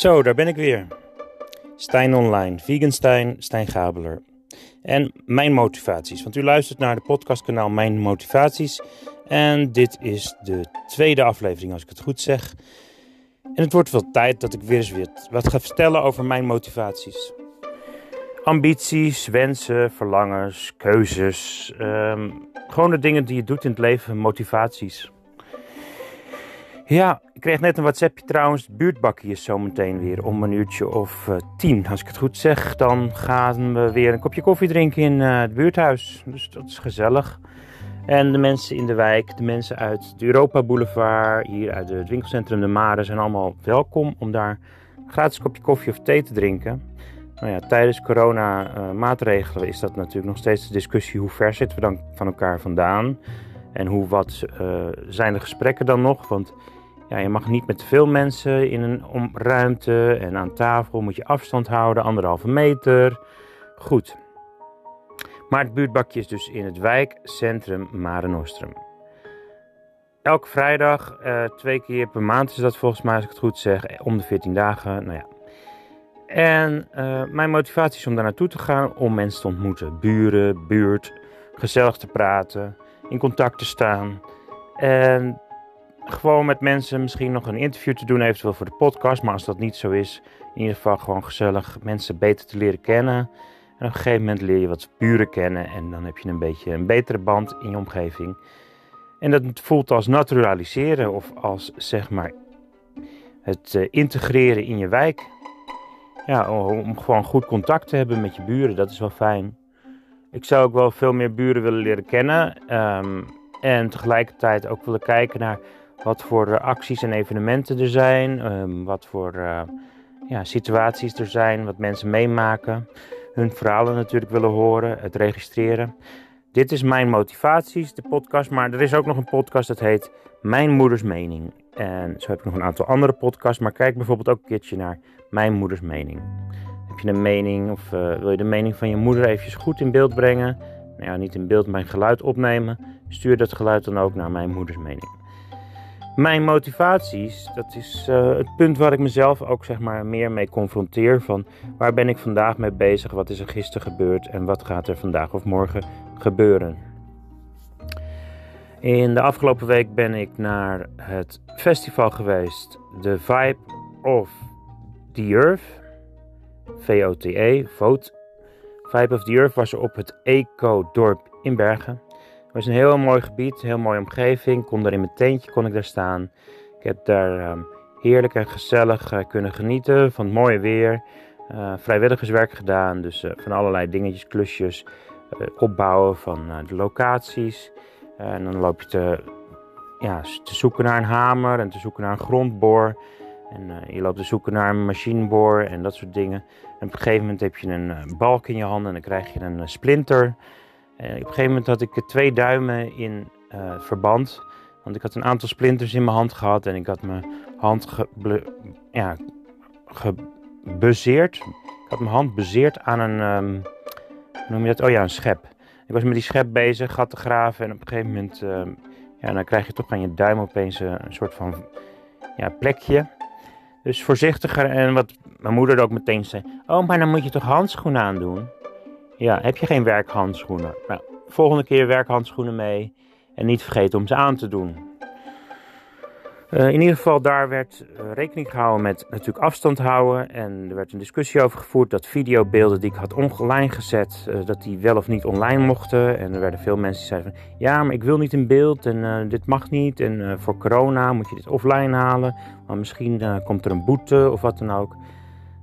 Zo, daar ben ik weer. Stijn Online, Vegan Stijn, Stijn Gabeler. En mijn motivaties, want u luistert naar de podcastkanaal Mijn Motivaties. En dit is de tweede aflevering, als ik het goed zeg. En het wordt wel tijd dat ik weer eens wat ga vertellen over mijn motivaties. Ambities, wensen, verlangens, keuzes. ehm, gewoon de dingen die je doet in het leven, motivaties. Ja, ik kreeg net een WhatsAppje trouwens. Buurtbakje is zometeen weer om een uurtje of eh, tien. Als ik het goed zeg, dan gaan we weer een kopje koffie drinken in eh, het buurthuis. Dus dat is gezellig. En de mensen in de wijk, de mensen uit de Europa Boulevard, hier uit het winkelcentrum De Mare, zijn allemaal welkom om daar een gratis kopje koffie of thee te drinken. Nou ja, tijdens corona-maatregelen is dat natuurlijk nog steeds de discussie hoe ver zitten we dan van elkaar vandaan. En hoe wat eh, zijn de gesprekken dan nog? Want ja, je mag niet met te veel mensen in een ruimte en aan tafel moet je afstand houden, anderhalve meter. Goed. Maar het buurtbakje is dus in het wijkcentrum Mare Nostrum. Elke vrijdag, eh, twee keer per maand is dat volgens mij, als ik het goed zeg, om de 14 dagen. Nou ja. En eh, mijn motivatie is om daar naartoe te gaan om mensen te ontmoeten. Buren, buurt, gezellig te praten, in contact te staan. En gewoon met mensen misschien nog een interview te doen, eventueel voor de podcast. Maar als dat niet zo is, in ieder geval gewoon gezellig mensen beter te leren kennen. En op een gegeven moment leer je wat buren kennen en dan heb je een beetje een betere band in je omgeving. En dat voelt als naturaliseren of als zeg maar het eh, integreren in je wijk. Ja, om gewoon goed contact te hebben met je buren, dat is wel fijn. Ik zou ook wel veel meer buren willen leren kennen. ehm, en tegelijkertijd ook willen kijken naar wat voor eh, acties en evenementen er zijn. ehm, wat voor eh, ja, situaties er zijn, wat mensen meemaken. Hun verhalen natuurlijk willen horen, het registreren. Dit is mijn motivaties, de podcast. Maar er is ook nog een podcast dat heet Mijn Moeders Mening. En zo heb ik nog een aantal andere podcasts. Maar kijk bijvoorbeeld ook een keertje naar Mijn Moeders Mening. Heb je een mening of eh, wil je de mening van je moeder eventjes goed in beeld brengen? Nou ja, niet in beeld, maar geluid opnemen. Stuur dat geluid dan ook naar Mijn Moeders Mening. Mijn motivaties, dat is eh, het punt waar ik mezelf ook zeg maar meer mee confronteer. Van waar ben ik vandaag mee bezig? Wat is er gisteren gebeurd? En wat gaat er vandaag of morgen gebeuren? In de afgelopen week ben ik naar het festival geweest. The Vibe of the Earth. V-O-T-E, Vote. Vibe of the Earth was op het Eco-dorp in Bergen. Het was een heel mooi gebied, een heel mooie omgeving. Ik kon daar in mijn tentje kon ik daar staan. Ik heb daar ehm, heerlijk en gezellig eh, kunnen genieten van het mooie weer. Eh, vrijwilligerswerk gedaan, dus eh, van allerlei dingetjes, klusjes. opbouwen van de locaties. en dan loop je te, ja, te zoeken naar een hamer en te zoeken naar een grondboor. En je loopt te zoeken naar een machineboor en dat soort dingen. En op een gegeven moment heb je een balk in je handen en dan krijg je een splinter. En op een gegeven moment had ik eh, twee duimen in eh, verband. Want ik had een aantal splinters in mijn hand gehad en ik had mijn hand ja, gebezeerd. Ik had mijn hand bezeerd aan een, ehm, hoe noem je dat? Oh ja, een schep. Ik was met die schep bezig, gat te graven en op een gegeven moment, ehm, ja, dan krijg je toch aan je duim opeens eh, een soort van ja, plekje. Dus voorzichtiger en wat mijn moeder ook meteen zei, oh, maar dan moet je toch handschoenen aandoen? Ja, heb je geen werkhandschoenen? Nou, volgende keer werkhandschoenen mee. En niet vergeten om ze aan te doen. Eh, in ieder geval, daar werd eh, rekening gehouden met natuurlijk afstand houden. En er werd een discussie over gevoerd dat videobeelden die ik had online gezet, eh, dat die wel of niet online mochten. En er werden veel mensen die zeiden van, ja, maar ik wil niet in beeld en dit mag niet. En voor corona moet je dit offline halen. Maar misschien komt er een boete of wat dan ook.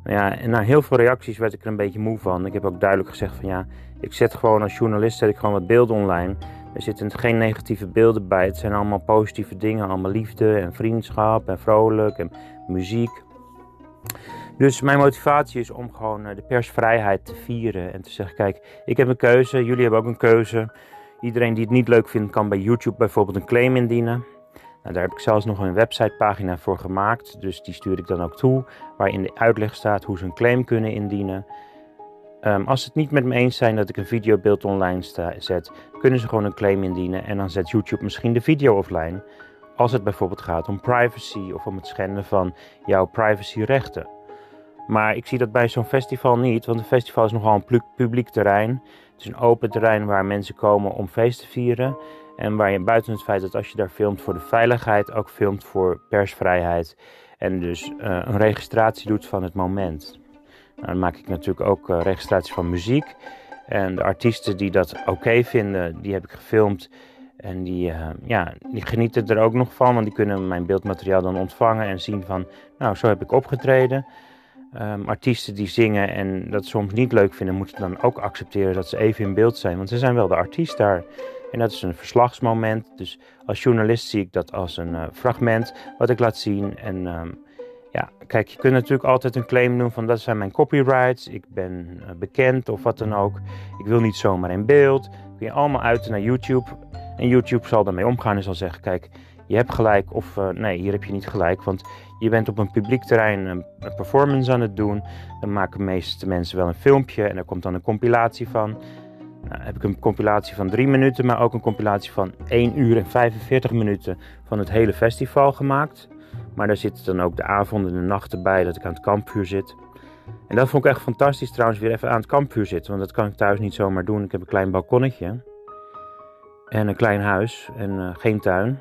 Ja, en na heel veel reacties werd ik er een beetje moe van. Ik heb ook duidelijk gezegd van ja, ik zet gewoon als journalist zet ik gewoon wat beelden online. Er zitten geen negatieve beelden bij. Het zijn allemaal positieve dingen. Allemaal liefde en vriendschap en vrolijk en muziek. Dus mijn motivatie is om gewoon eh, de persvrijheid te vieren. En te zeggen, kijk, ik heb een keuze. Jullie hebben ook een keuze. Iedereen die het niet leuk vindt, kan bij YouTube bijvoorbeeld een claim indienen. Nou, daar heb ik zelfs nog een websitepagina voor gemaakt. Dus die stuur ik dan ook toe. Waarin de uitleg staat hoe ze een claim kunnen indienen. Ehm, als ze het niet met me eens zijn dat ik een videobeeld online sta, zet, kunnen ze gewoon een claim indienen. En dan zet YouTube misschien de video offline. Als het bijvoorbeeld gaat om privacy of om het schenden van jouw privacyrechten. Maar ik zie dat bij zo'n festival niet, want een festival is nogal een publiek terrein. Het is een open terrein waar mensen komen om feest te vieren. En waar je buiten het feit dat als je daar filmt voor de veiligheid, ook filmt voor persvrijheid. En dus uh, een registratie doet van het moment. Nou, dan maak ik natuurlijk ook uh, registratie van muziek. En de artiesten die dat oké vinden, die heb ik gefilmd. En die, uh, ja, die genieten er ook nog van, want die kunnen mijn beeldmateriaal dan ontvangen en zien van, nou, zo heb ik opgetreden. Um, artiesten die zingen en dat soms niet leuk vinden, moeten dan ook accepteren dat ze even in beeld zijn, want ze zijn wel de artiest daar. En dat is een verslagsmoment. Dus als journalist zie ik dat als een uh, fragment wat ik laat zien. En um, ja, kijk, je kunt natuurlijk altijd een claim doen van dat zijn mijn copyrights. Ik ben uh, bekend of wat dan ook. Ik wil niet zomaar in beeld. Kun je allemaal uiten naar YouTube. En YouTube zal daarmee omgaan en zal zeggen: kijk, je hebt gelijk of uh, nee, hier heb je niet gelijk. Want je bent op een publiek terrein een, performance aan het doen. Dan maken de meeste mensen wel een filmpje en er komt dan een compilatie van. Nou, heb ik een compilatie van 3 minuten, maar ook een compilatie van 1 uur en 45 minuten van het hele festival gemaakt. Maar daar zitten dan ook de avonden en de nachten bij dat ik aan het kampvuur zit. En dat vond ik echt fantastisch trouwens, weer even aan het kampvuur zitten. Want dat kan ik thuis niet zomaar doen. Ik heb een klein balkonnetje. En een klein huis en uh, geen tuin.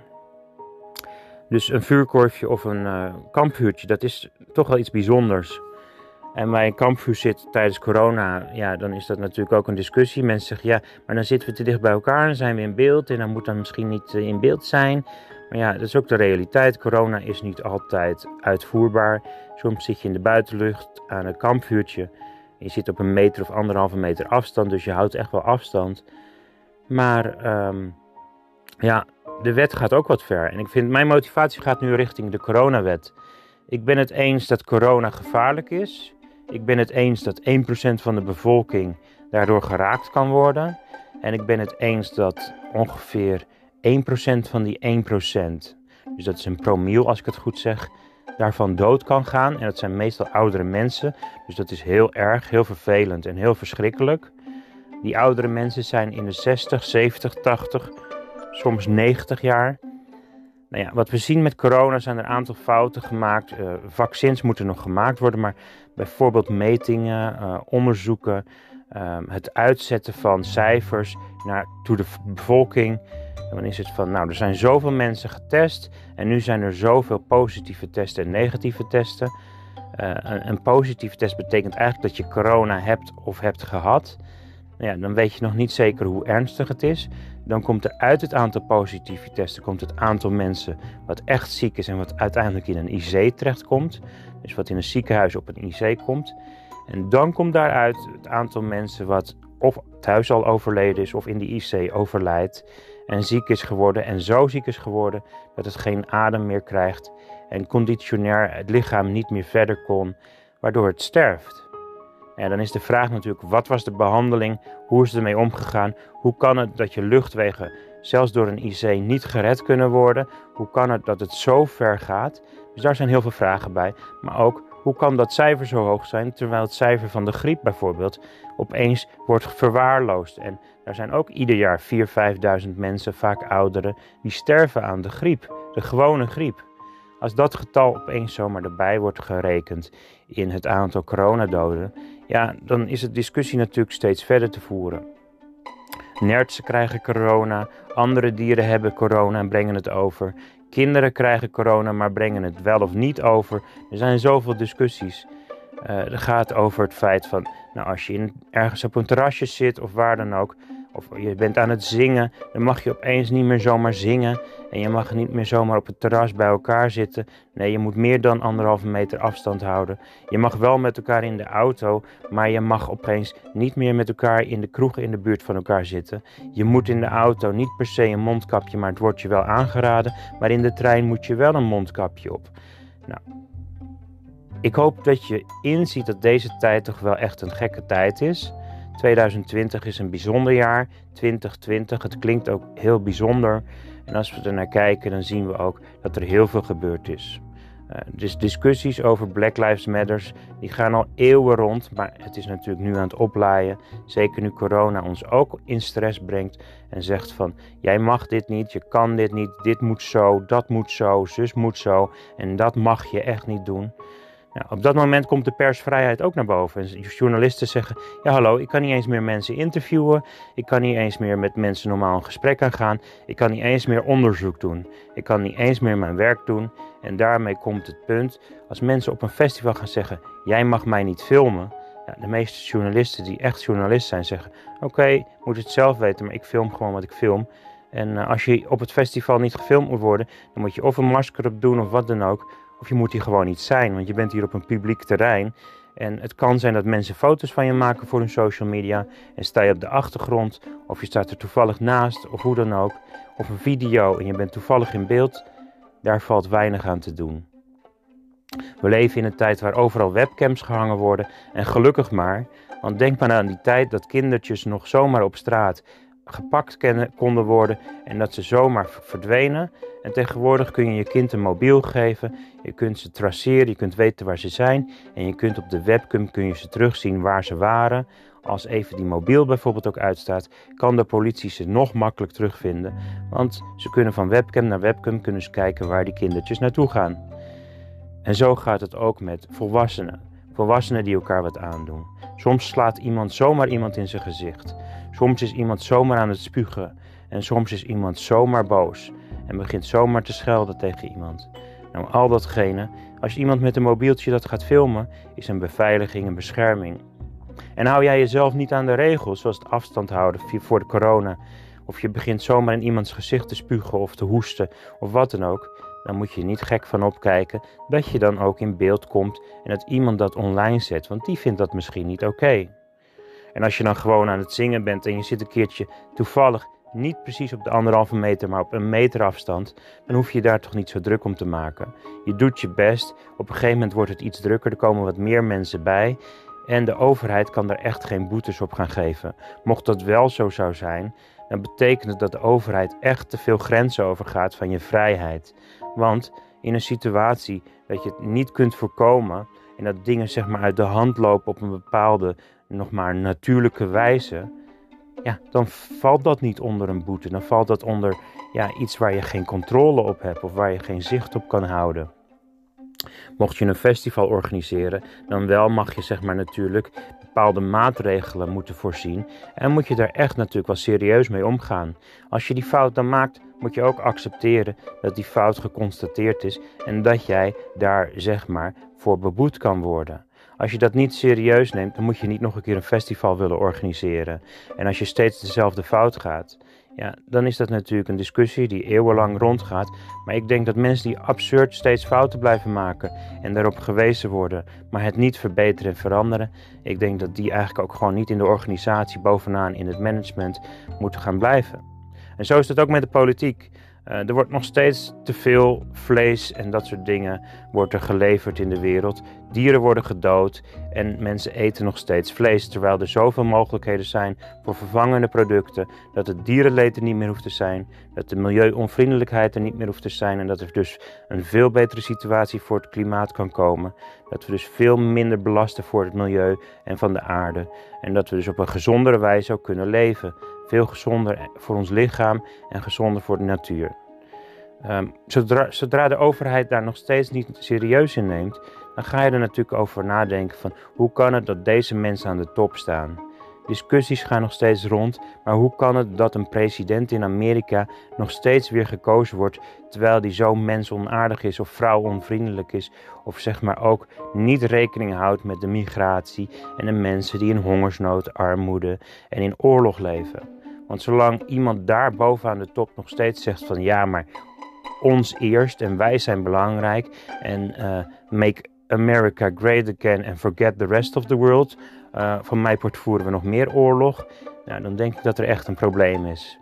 Dus een vuurkorfje of een uh, kampvuurtje, dat is toch wel iets bijzonders. En bij een kampvuur zit tijdens corona, ja, dan is dat natuurlijk ook een discussie. Mensen zeggen, ja, maar dan zitten we te dicht bij elkaar, dan zijn we in beeld en dan moet dan misschien niet uh, in beeld zijn. Maar ja, dat is ook de realiteit. Corona is niet altijd uitvoerbaar. Soms zit je in de buitenlucht aan een kampvuurtje. Je zit op een meter of anderhalve meter afstand, dus je houdt echt wel afstand. Maar um, ja, de wet gaat ook wat ver. En ik vind, mijn motivatie gaat nu richting de coronawet. Ik ben het eens dat corona gevaarlijk is. Ik ben het eens dat 1% van de bevolking daardoor geraakt kan worden. En ik ben het eens dat ongeveer 1% van die 1%, dus dat is een promiel als ik het goed zeg, daarvan dood kan gaan. En dat zijn meestal oudere mensen. Dus dat is heel erg, heel vervelend en heel verschrikkelijk. Die oudere mensen zijn in de 60, 70, 80, soms 90 jaar. Nou ja, wat we zien met corona zijn er een aantal fouten gemaakt. Uh, vaccins moeten nog gemaakt worden, maar bijvoorbeeld metingen, uh, onderzoeken, uh, het uitzetten van cijfers naar toe de bevolking. En dan is het van, nou, er zijn zoveel mensen getest en nu zijn er zoveel positieve testen en negatieve testen. Uh, een, een, positieve test betekent eigenlijk dat je corona hebt of hebt gehad. Nou ja, dan weet je nog niet zeker hoe ernstig het is. Dan komt er uit het aantal positieve testen komt het aantal mensen wat echt ziek is en wat uiteindelijk in een IC terechtkomt. Dus wat in een ziekenhuis op een IC komt. En dan komt daaruit het aantal mensen wat of thuis al overleden is of in de IC overlijdt en ziek is geworden en zo ziek is geworden dat het geen adem meer krijgt en conditionair het lichaam niet meer verder kon, waardoor het sterft. En dan is de vraag natuurlijk, wat was de behandeling? Hoe is ermee omgegaan? Hoe kan het dat je luchtwegen zelfs door een IC niet gered kunnen worden? Hoe kan het dat het zo ver gaat? Dus daar zijn heel veel vragen bij. Maar ook, hoe kan dat cijfer zo hoog zijn, terwijl het cijfer van de griep bijvoorbeeld opeens wordt verwaarloosd? En er zijn ook ieder jaar 4.000, 5.000 mensen, vaak ouderen, die sterven aan de griep, de gewone griep. Als dat getal opeens zomaar erbij wordt gerekend in het aantal coronadoden, ja, dan is de discussie natuurlijk steeds verder te voeren. Nertsen krijgen corona, andere dieren hebben corona en brengen het over. Kinderen krijgen corona, maar brengen het wel of niet over. Er zijn zoveel discussies. Uh, gaat over het feit van, nou, als je in, ergens op een terrasje zit of waar dan ook, of je bent aan het zingen, dan mag je opeens niet meer zomaar zingen. En je mag niet meer zomaar op het terras bij elkaar zitten. Nee, je moet meer dan anderhalve meter afstand houden. Je mag wel met elkaar in de auto, maar je mag opeens niet meer met elkaar in de kroegen in de buurt van elkaar zitten. Je moet in de auto niet per se een mondkapje, maar het wordt je wel aangeraden. Maar in de trein moet je wel een mondkapje op. Nou, ik hoop dat je inziet dat deze tijd toch wel echt een gekke tijd is. 2020 is een bijzonder jaar. 2020, het klinkt ook heel bijzonder. En als we er naar kijken, dan zien we ook dat er heel veel gebeurd is. Dus discussies over Black Lives Matter, die gaan al eeuwen rond, maar het is natuurlijk nu aan het oplaaien. Zeker nu corona ons ook in stress brengt en zegt van, jij mag dit niet, je kan dit niet, dit moet zo, dat moet zo, zus moet zo en dat mag je echt niet doen. Op dat moment komt de persvrijheid ook naar boven. En journalisten zeggen: Ja, hallo, ik kan niet eens meer mensen interviewen. Ik kan niet eens meer met mensen normaal een gesprek aangaan. Ik kan niet eens meer onderzoek doen. Ik kan niet eens meer mijn werk doen. En daarmee komt het punt: als mensen op een festival gaan zeggen: Jij mag mij niet filmen. Ja, de meeste journalisten die echt journalist zijn zeggen: Oké, okay, moet het zelf weten, maar ik film gewoon wat ik film. En uh, als je op het festival niet gefilmd moet worden, dan moet je of een masker op doen of wat dan ook. Of je moet hier gewoon niet zijn, want je bent hier op een publiek terrein. En het kan zijn dat mensen foto's van je maken voor hun social media. En sta je op de achtergrond, of je staat er toevallig naast, of hoe dan ook. Of een video en je bent toevallig in beeld. Daar valt weinig aan te doen. We leven in een tijd waar overal webcams gehangen worden. En gelukkig maar, want denk maar aan die tijd dat kindertjes nog zomaar op straat gepakt konden worden en dat ze zomaar verdwenen. En tegenwoordig kun je je kind een mobiel geven, je kunt ze traceren, je kunt weten waar ze zijn en je kunt op de webcam kun je ze terugzien waar ze waren. Als even die mobiel bijvoorbeeld ook uitstaat, kan de politie ze nog makkelijk terugvinden. Want ze kunnen van webcam naar webcam kunnen kijken waar die kindertjes naartoe gaan. En zo gaat het ook met volwassenen. Volwassenen die elkaar wat aandoen. Soms slaat iemand zomaar iemand in zijn gezicht. Soms is iemand zomaar aan het spugen. En soms is iemand zomaar boos. En begint zomaar te schelden tegen iemand. Nou, al datgene, als iemand met een mobieltje dat gaat filmen, is een beveiliging en bescherming. En hou jij jezelf niet aan de regels, zoals het afstand houden voor de corona, of je begint zomaar in iemands gezicht te spugen of te hoesten of wat dan ook, dan moet je niet gek van opkijken dat je dan ook in beeld komt en dat iemand dat online zet, want die vindt dat misschien niet oké. En als je dan gewoon aan het zingen bent en je zit een keertje toevallig niet precies op de anderhalve meter, maar op een meter afstand, dan hoef je daar toch niet zo druk om te maken. Je doet je best. Op een gegeven moment wordt het iets drukker, er komen wat meer mensen bij. En de overheid kan er echt geen boetes op gaan geven. Mocht dat wel zo zou zijn, dan betekent het dat de overheid echt te veel grenzen overgaat van je vrijheid. Want in een situatie dat je het niet kunt voorkomen en dat dingen zeg maar uit de hand lopen op een bepaalde nog maar natuurlijke wijze, ja, dan valt dat niet onder een boete. Dan valt dat onder ja, iets waar je geen controle op hebt of waar je geen zicht op kan houden. Mocht je een festival organiseren, dan wel mag je zeg maar natuurlijk bepaalde maatregelen moeten voorzien en moet je daar echt natuurlijk wel serieus mee omgaan. Als je die fout dan maakt, moet je ook accepteren dat die fout geconstateerd is en dat jij daar zeg maar voor beboet kan worden. Als je dat niet serieus neemt, dan moet je niet nog een keer een festival willen organiseren. En als je steeds dezelfde fout gaat, ja, dan is dat natuurlijk een discussie die eeuwenlang rondgaat. Maar ik denk dat mensen die absurd steeds fouten blijven maken en daarop gewezen worden, maar het niet verbeteren en veranderen, ik denk dat die eigenlijk ook gewoon niet in de organisatie bovenaan in het management moeten gaan blijven. En zo is het ook met de politiek. Uh, er wordt nog steeds te veel vlees en dat soort dingen wordt er geleverd in de wereld. Dieren worden gedood en mensen eten nog steeds vlees, terwijl er zoveel mogelijkheden zijn voor vervangende producten, dat het dierenleed er niet meer hoeft te zijn, dat de milieuonvriendelijkheid er niet meer hoeft te zijn en dat er dus een veel betere situatie voor het klimaat kan komen. Dat we dus veel minder belasten voor het milieu en van de aarde en dat we dus op een gezondere wijze ook kunnen leven. Veel gezonder voor ons lichaam en gezonder voor de natuur. Um, zodra, zodra, de overheid daar nog steeds niet serieus in neemt, dan ga je er natuurlijk over nadenken van hoe kan het dat deze mensen aan de top staan. Discussies gaan nog steeds rond, maar hoe kan het dat een president in Amerika nog steeds weer gekozen wordt terwijl die zo mensonaardig is of vrouwonvriendelijk is of zeg maar ook niet rekening houdt met de migratie en de mensen die in hongersnood, armoede en in oorlog leven. Want zolang iemand daar bovenaan de top nog steeds zegt van ja, maar ons eerst en wij zijn belangrijk en uh, make America great again and forget the rest of the world. Uh, van mij voeren we nog meer oorlog. Nou, dan denk ik dat er echt een probleem is.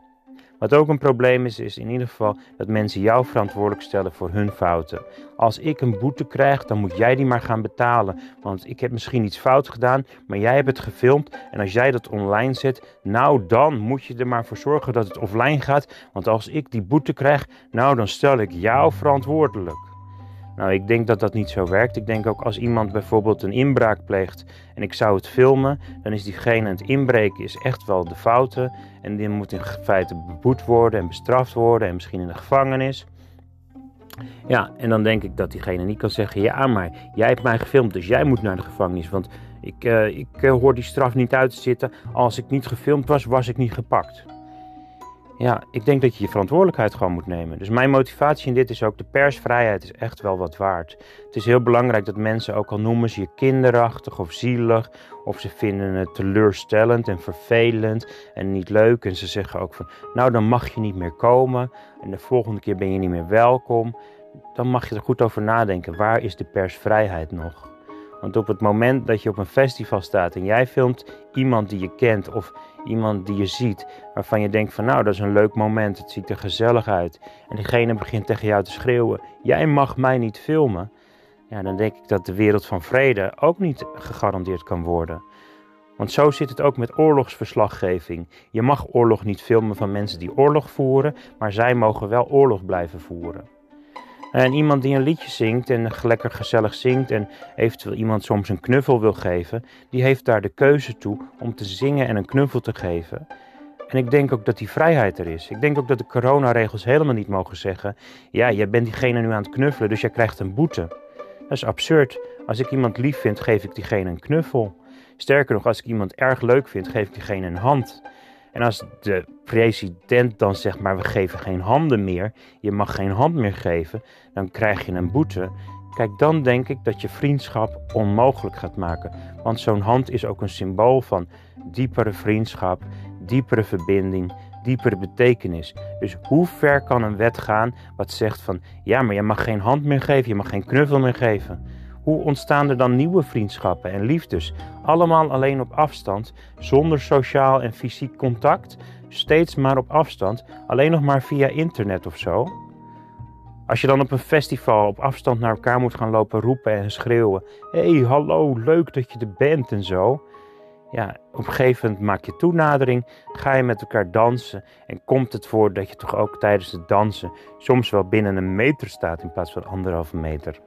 Wat ook een probleem is, is in ieder geval dat mensen jou verantwoordelijk stellen voor hun fouten. Als ik een boete krijg, dan moet jij die maar gaan betalen. Want ik heb misschien iets fout gedaan, maar jij hebt het gefilmd. En als jij dat online zet, nou dan moet je er maar voor zorgen dat het offline gaat. Want als ik die boete krijg, nou dan stel ik jou verantwoordelijk. Nou, ik denk dat dat niet zo werkt. Ik denk ook als iemand bijvoorbeeld een inbraak pleegt en ik zou het filmen, dan is diegene het inbreken is echt wel de fouten. En die moet in feite beboet worden en bestraft worden en misschien in de gevangenis. Ja, en dan denk ik dat diegene niet kan zeggen: Ja, maar jij hebt mij gefilmd, dus jij moet naar de gevangenis. Want ik, uh, ik uh, hoor die straf niet uit te zitten. Als ik niet gefilmd was, was ik niet gepakt. Ja, ik denk dat je je verantwoordelijkheid gewoon moet nemen. Dus mijn motivatie in dit is ook: de persvrijheid is echt wel wat waard. Het is heel belangrijk dat mensen, ook al noemen ze je kinderachtig of zielig, of ze vinden het teleurstellend en vervelend en niet leuk, en ze zeggen ook van: Nou, dan mag je niet meer komen, en de volgende keer ben je niet meer welkom. Dan mag je er goed over nadenken: waar is de persvrijheid nog? Want op het moment dat je op een festival staat en jij filmt iemand die je kent of iemand die je ziet, waarvan je denkt van nou dat is een leuk moment, het ziet er gezellig uit. En diegene begint tegen jou te schreeuwen, jij mag mij niet filmen. Ja, dan denk ik dat de wereld van vrede ook niet gegarandeerd kan worden. Want zo zit het ook met oorlogsverslaggeving. Je mag oorlog niet filmen van mensen die oorlog voeren, maar zij mogen wel oorlog blijven voeren. En iemand die een liedje zingt en lekker gezellig zingt en eventueel iemand soms een knuffel wil geven, die heeft daar de keuze toe om te zingen en een knuffel te geven. En ik denk ook dat die vrijheid er is. Ik denk ook dat de coronaregels helemaal niet mogen zeggen: ja, jij bent diegene nu aan het knuffelen, dus jij krijgt een boete. Dat is absurd. Als ik iemand lief vind, geef ik diegene een knuffel. Sterker nog, als ik iemand erg leuk vind, geef ik diegene een hand. En als de president dan zegt, maar we geven geen handen meer, je mag geen hand meer geven, dan krijg je een boete. Kijk, dan denk ik dat je vriendschap onmogelijk gaat maken. Want zo'n hand is ook een symbool van diepere vriendschap, diepere verbinding, diepere betekenis. Dus hoe ver kan een wet gaan wat zegt van ja, maar je mag geen hand meer geven, je mag geen knuffel meer geven? Hoe ontstaan er dan nieuwe vriendschappen en liefdes? Allemaal alleen op afstand, zonder sociaal en fysiek contact, steeds maar op afstand, alleen nog maar via internet of zo. Als je dan op een festival op afstand naar elkaar moet gaan lopen roepen en schreeuwen: Hé, hey, hallo, leuk dat je er bent en zo. Ja, op een gegeven moment maak je toenadering, ga je met elkaar dansen en komt het voor dat je toch ook tijdens het dansen soms wel binnen een meter staat in plaats van anderhalve meter.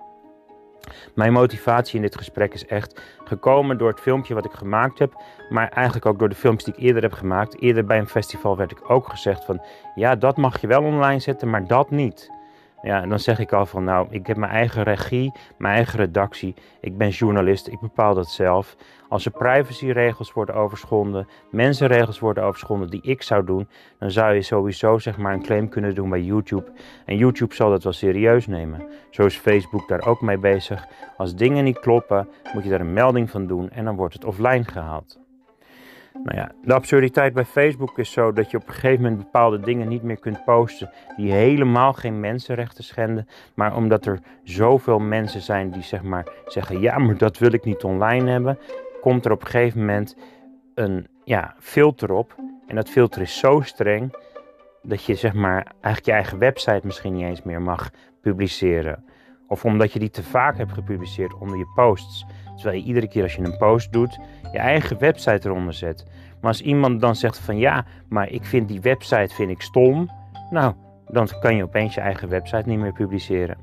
Mijn motivatie in dit gesprek is echt gekomen door het filmpje wat ik gemaakt heb, maar eigenlijk ook door de filmpjes die ik eerder heb gemaakt. Eerder bij een festival werd ik ook gezegd van, ja, dat mag je wel online zetten, maar dat niet. Ja, en dan zeg ik al van nou, ik heb mijn eigen regie, mijn eigen redactie. Ik ben journalist, ik bepaal dat zelf. Als er privacyregels worden overschonden, mensenregels worden overschonden die ik zou doen, dan zou je sowieso zeg maar een claim kunnen doen bij YouTube. En YouTube zal dat wel serieus nemen. Zo is Facebook daar ook mee bezig. Als dingen niet kloppen, moet je daar een melding van doen en dan wordt het offline gehaald. Nou ja, de absurditeit bij Facebook is zo dat je op een gegeven moment bepaalde dingen niet meer kunt posten die helemaal geen mensenrechten schenden, maar omdat er zoveel mensen zijn die zeg maar zeggen ja, maar dat wil ik niet online hebben, komt er op een gegeven moment een ja, filter op en dat filter is zo streng dat je zeg maar eigenlijk je eigen website misschien niet eens meer mag publiceren. Of omdat je die te vaak hebt gepubliceerd onder je posts. Terwijl je iedere keer als je een post doet, je eigen website eronder zet. Maar als iemand dan zegt van ja, maar ik vind die website vind ik stom. Nou, dan kan je opeens je eigen website niet meer publiceren.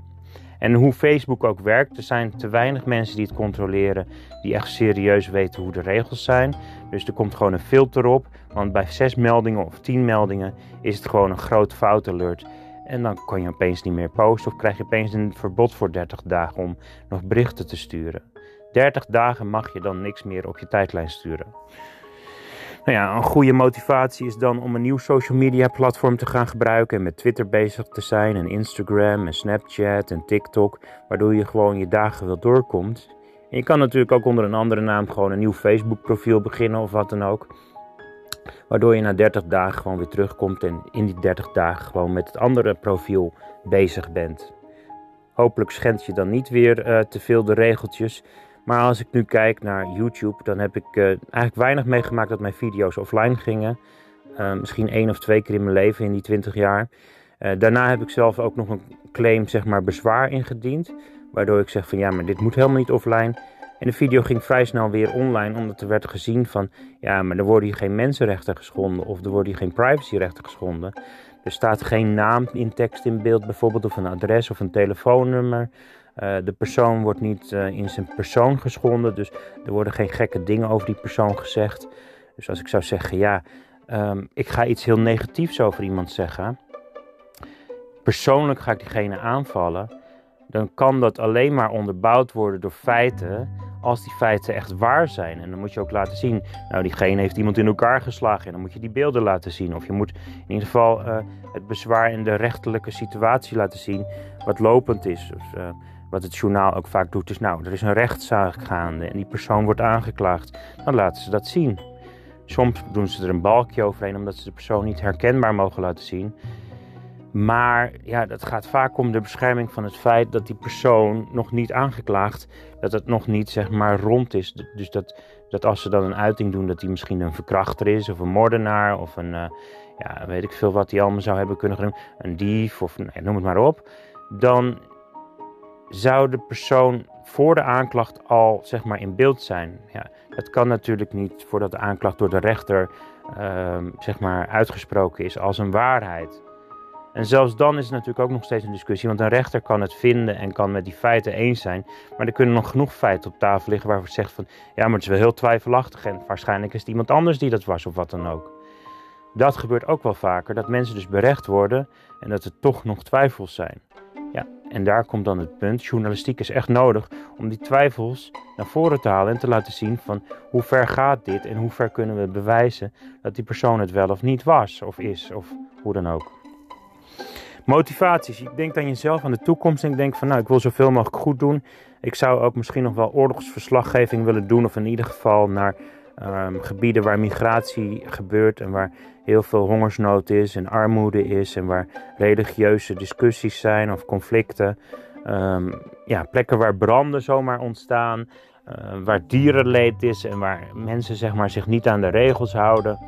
En hoe Facebook ook werkt, er zijn te weinig mensen die het controleren, die echt serieus weten hoe de regels zijn. Dus er komt gewoon een filter op, want bij zes meldingen of tien meldingen is het gewoon een groot foutalert. En dan kan je opeens niet meer posten of krijg je opeens een verbod voor 30 dagen om nog berichten te sturen. 30 dagen mag je dan niks meer op je tijdlijn sturen. Nou ja, een goede motivatie is dan om een nieuw social media platform te gaan gebruiken en met Twitter bezig te zijn en Instagram en Snapchat en TikTok, waardoor je gewoon je dagen wel doorkomt. En je kan natuurlijk ook onder een andere naam gewoon een nieuw Facebook profiel beginnen of wat dan ook. Waardoor je na 30 dagen gewoon weer terugkomt en in die 30 dagen gewoon met het andere profiel bezig bent. Hopelijk schendt je dan niet weer uh, te veel de regeltjes. Maar als ik nu kijk naar YouTube, dan heb ik uh, eigenlijk weinig meegemaakt dat mijn video's offline gingen. Uh, misschien één of twee keer in mijn leven in die 20 jaar. daarna heb ik zelf ook nog een claim, zeg maar, bezwaar ingediend. Waardoor ik zeg van ja, maar dit moet helemaal niet offline. En de video ging vrij snel weer online, omdat er werd gezien van, ja, maar er worden hier geen mensenrechten geschonden of er worden hier geen privacyrechten geschonden. Er staat geen naam in tekst in beeld, bijvoorbeeld, of een adres of een telefoonnummer. Uh, de persoon wordt niet uh, in zijn persoon geschonden, dus er worden geen gekke dingen over die persoon gezegd. Dus als ik zou zeggen, ja, um, ik ga iets heel negatiefs over iemand zeggen, persoonlijk ga ik diegene aanvallen, dan kan dat alleen maar onderbouwd worden door feiten als die feiten echt waar zijn. En dan moet je ook laten zien, nou diegene heeft iemand in elkaar geslagen en dan moet je die beelden laten zien. Of je moet in ieder geval uh, het bezwaar in de rechterlijke situatie laten zien wat lopend is. Dus, wat het journaal ook vaak doet is, nou er is een rechtszaak gaande en die persoon wordt aangeklaagd. Dan laten ze dat zien. Soms doen ze er een balkje overheen omdat ze de persoon niet herkenbaar mogen laten zien. Maar ja, dat gaat vaak om de bescherming van het feit dat die persoon nog niet aangeklaagd, dat het nog niet zeg maar rond is. Dus dat, dat als ze dan een uiting doen dat hij misschien een verkrachter is of een moordenaar of een, uh, ja, weet ik veel wat hij allemaal zou hebben kunnen doen, een dief of nee, noem het maar op. Dan zou de persoon voor de aanklacht al zeg maar in beeld zijn. Ja, dat kan natuurlijk niet voordat de aanklacht door de rechter uh, zeg maar uitgesproken is als een waarheid. En zelfs dan is het natuurlijk ook nog steeds een discussie, want een rechter kan het vinden en kan met die feiten eens zijn. Maar er kunnen nog genoeg feiten op tafel liggen waarvoor zegt van, ja, maar het is wel heel twijfelachtig en waarschijnlijk is het iemand anders die dat was of wat dan ook. Dat gebeurt ook wel vaker, dat mensen dus berecht worden en dat er toch nog twijfels zijn. En daar komt dan het punt, journalistiek is echt nodig om die twijfels naar voren te halen en te laten zien van hoe ver gaat dit en hoe ver kunnen we bewijzen dat die persoon het wel of niet was of is of hoe dan ook. Motivaties. Ik denk aan jezelf, aan de toekomst. En ik denk van nou, ik wil zoveel mogelijk goed doen. Ik zou ook misschien nog wel oorlogsverslaggeving willen doen. Of in ieder geval naar um, gebieden waar migratie gebeurt. En waar heel veel hongersnood is en armoede is. En waar religieuze discussies zijn of conflicten. Um, ja, plekken waar branden zomaar ontstaan. Uh, waar dierenleed is en waar mensen zeg maar, zich niet aan de regels houden.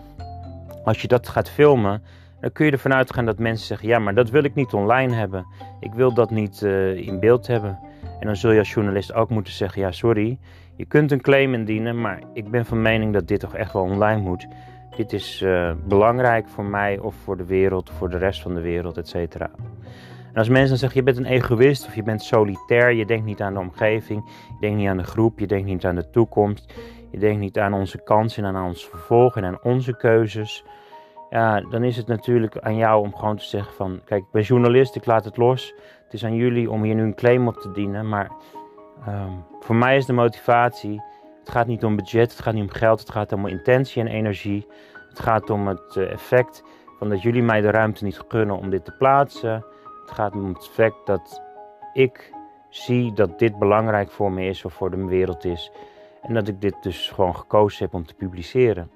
Als je dat gaat filmen, dan kun je ervan uitgaan dat mensen zeggen: ja, maar dat wil ik niet online hebben. Ik wil dat niet uh, in beeld hebben. En dan zul je als journalist ook moeten zeggen: ja, sorry, je kunt een claim indienen, maar ik ben van mening dat dit toch echt wel online moet. Dit is uh, belangrijk voor mij of voor de wereld, voor de rest van de wereld, et cetera. En als mensen dan zeggen, je bent een egoïst of je bent solitair, je denkt niet aan de omgeving, je denkt niet aan de groep, je denkt niet aan de toekomst, je denkt niet aan onze kansen en aan ons vervolg en aan onze keuzes ja, dan is het natuurlijk aan jou om gewoon te zeggen van, kijk, ik ben journalist, ik laat het los. Het is aan jullie om hier nu een claim op te dienen, maar um, voor mij is de motivatie, het gaat niet om budget, het gaat niet om geld, het gaat om intentie en energie. Het gaat om het eh, effect van dat jullie mij de ruimte niet gunnen om dit te plaatsen. Het gaat om het effect dat ik zie dat dit belangrijk voor me is of voor de wereld is. En dat ik dit dus gewoon gekozen heb om te publiceren.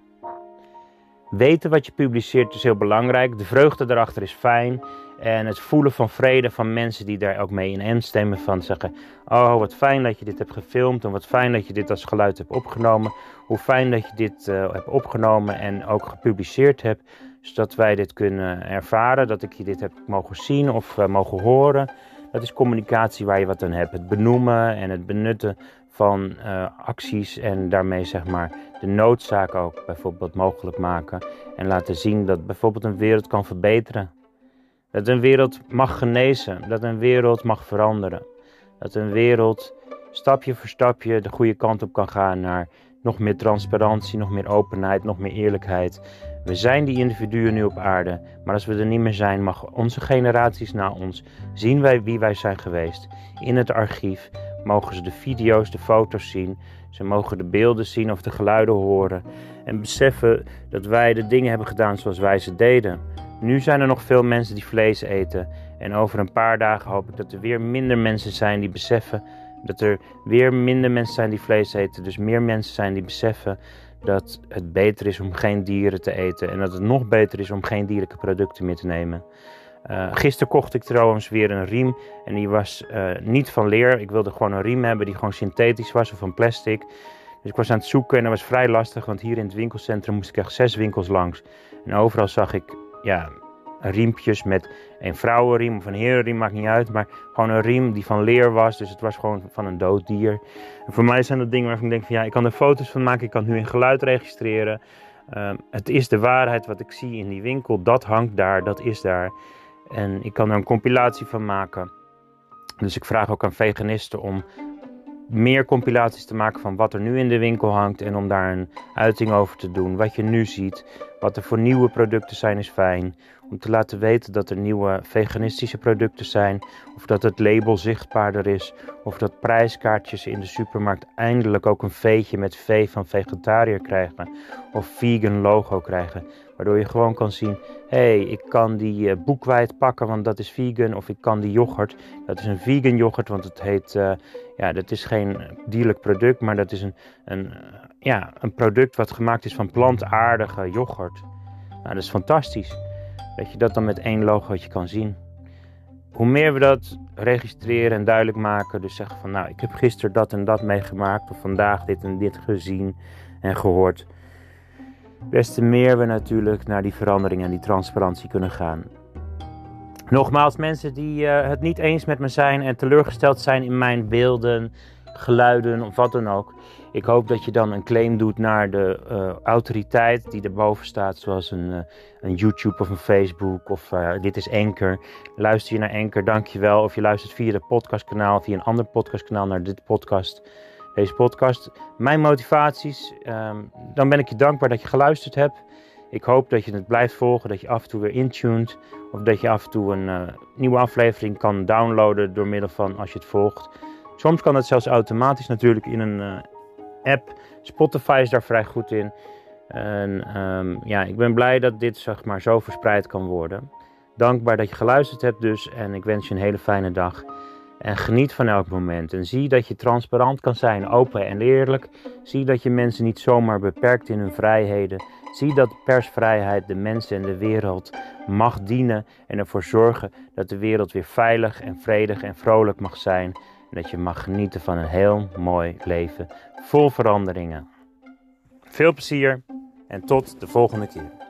Weten wat je publiceert is heel belangrijk. De vreugde erachter is fijn. En het voelen van vrede van mensen die daar ook mee in instemmen. Van zeggen, oh wat fijn dat je dit hebt gefilmd. En wat fijn dat je dit als geluid hebt opgenomen. Hoe fijn dat je dit uh, hebt opgenomen en ook gepubliceerd hebt. Zodat wij dit kunnen ervaren. Dat ik je dit heb mogen zien of uh, mogen horen. Dat is communicatie waar je wat aan hebt. Het benoemen en het benutten van uh, acties en daarmee zeg maar de noodzaak ook bijvoorbeeld mogelijk maken. En laten zien dat bijvoorbeeld een wereld kan verbeteren. Dat een wereld mag genezen, dat een wereld mag veranderen. Dat een wereld stapje voor stapje de goede kant op kan gaan naar nog meer transparantie, nog meer openheid, nog meer eerlijkheid. We zijn die individuen nu op aarde, maar als we er niet meer zijn, mag onze generaties na ons zien wij wie wij zijn geweest. In het archief mogen ze de video's, de foto's zien, ze mogen de beelden zien of de geluiden horen en beseffen dat wij de dingen hebben gedaan zoals wij ze deden. Nu zijn er nog veel mensen die vlees eten en over een paar dagen hoop ik dat er weer minder mensen zijn die beseffen dat er weer minder mensen zijn die vlees eten, dus meer mensen zijn die beseffen dat het beter is om geen dieren te eten en dat het nog beter is om geen dierlijke producten meer te nemen. Uh, gisteren kocht ik trouwens weer een riem en die was uh, niet van leer. Ik wilde gewoon een riem hebben die gewoon synthetisch was of van plastic. Dus ik was aan het zoeken en dat was vrij lastig, want hier in het winkelcentrum moest ik echt zes winkels langs. En overal zag ik ja, riempjes met een vrouwenriem of een herenriem, maakt niet uit. Maar gewoon een riem die van leer was, dus het was gewoon van een dood dier. En voor mij zijn dat dingen waarvan ik denk van ja, ik kan er foto's van maken, ik kan het nu in geluid registreren. Um, het is de waarheid wat ik zie in die winkel, dat hangt daar, dat is daar. En ik kan er een compilatie van maken. Dus ik vraag ook aan veganisten om meer compilaties te maken van wat er nu in de winkel hangt. En om daar een uiting over te doen. Wat je nu ziet. Wat er voor nieuwe producten zijn is fijn. Om te laten weten dat er nieuwe veganistische producten zijn. Of dat het label zichtbaarder is. Of dat prijskaartjes in de supermarkt eindelijk ook een veetje met V van vegetariër krijgen. Of vegan logo krijgen. Waardoor je gewoon kan zien, hé, hey, ik kan die uh, boekwijd pakken, want dat is vegan. Of ik kan die yoghurt, dat is een vegan yoghurt, want het heet, uh, ja, dat is geen dierlijk product, maar dat is een, een, ja, een product wat gemaakt is van plantaardige yoghurt. Nou, dat is fantastisch. Dat je dat dan met één logootje kan zien. Hoe meer we dat registreren en duidelijk maken, dus zeggen van nou, ik heb gisteren dat en dat meegemaakt, of vandaag dit en dit gezien en gehoord des te meer we natuurlijk naar die verandering en die transparantie kunnen gaan. Nogmaals, mensen die uh, het niet eens met me zijn en teleurgesteld zijn in mijn beelden, geluiden of wat dan ook. Ik hoop dat je dan een claim doet naar de uh, autoriteit die erboven staat, zoals een, uh, een YouTube of een Facebook of dit is Anchor. Luister je naar Anchor, dankjewel. Of je luistert via de podcastkanaal, via een ander podcastkanaal naar dit podcast deze podcast. Mijn motivaties, um, dan ben ik je dankbaar dat je geluisterd hebt. Ik hoop dat je het blijft volgen, dat je af en toe weer intuned. Of dat je af en toe een uh, nieuwe aflevering kan downloaden door middel van als je het volgt. Soms kan het zelfs automatisch natuurlijk in een uh, app. Spotify is daar vrij goed in. En um, ja, ik ben blij dat dit zeg maar zo verspreid kan worden. Dankbaar dat je geluisterd hebt dus. En ik wens je een hele fijne dag. En geniet van elk moment. En zie dat je transparant kan zijn, open en eerlijk. Zie dat je mensen niet zomaar beperkt in hun vrijheden. Zie dat persvrijheid de mensen en de wereld mag dienen en ervoor zorgen dat de wereld weer veilig en vredig en vrolijk mag zijn. En dat je mag genieten van een heel mooi leven vol veranderingen. Veel plezier en tot de volgende keer.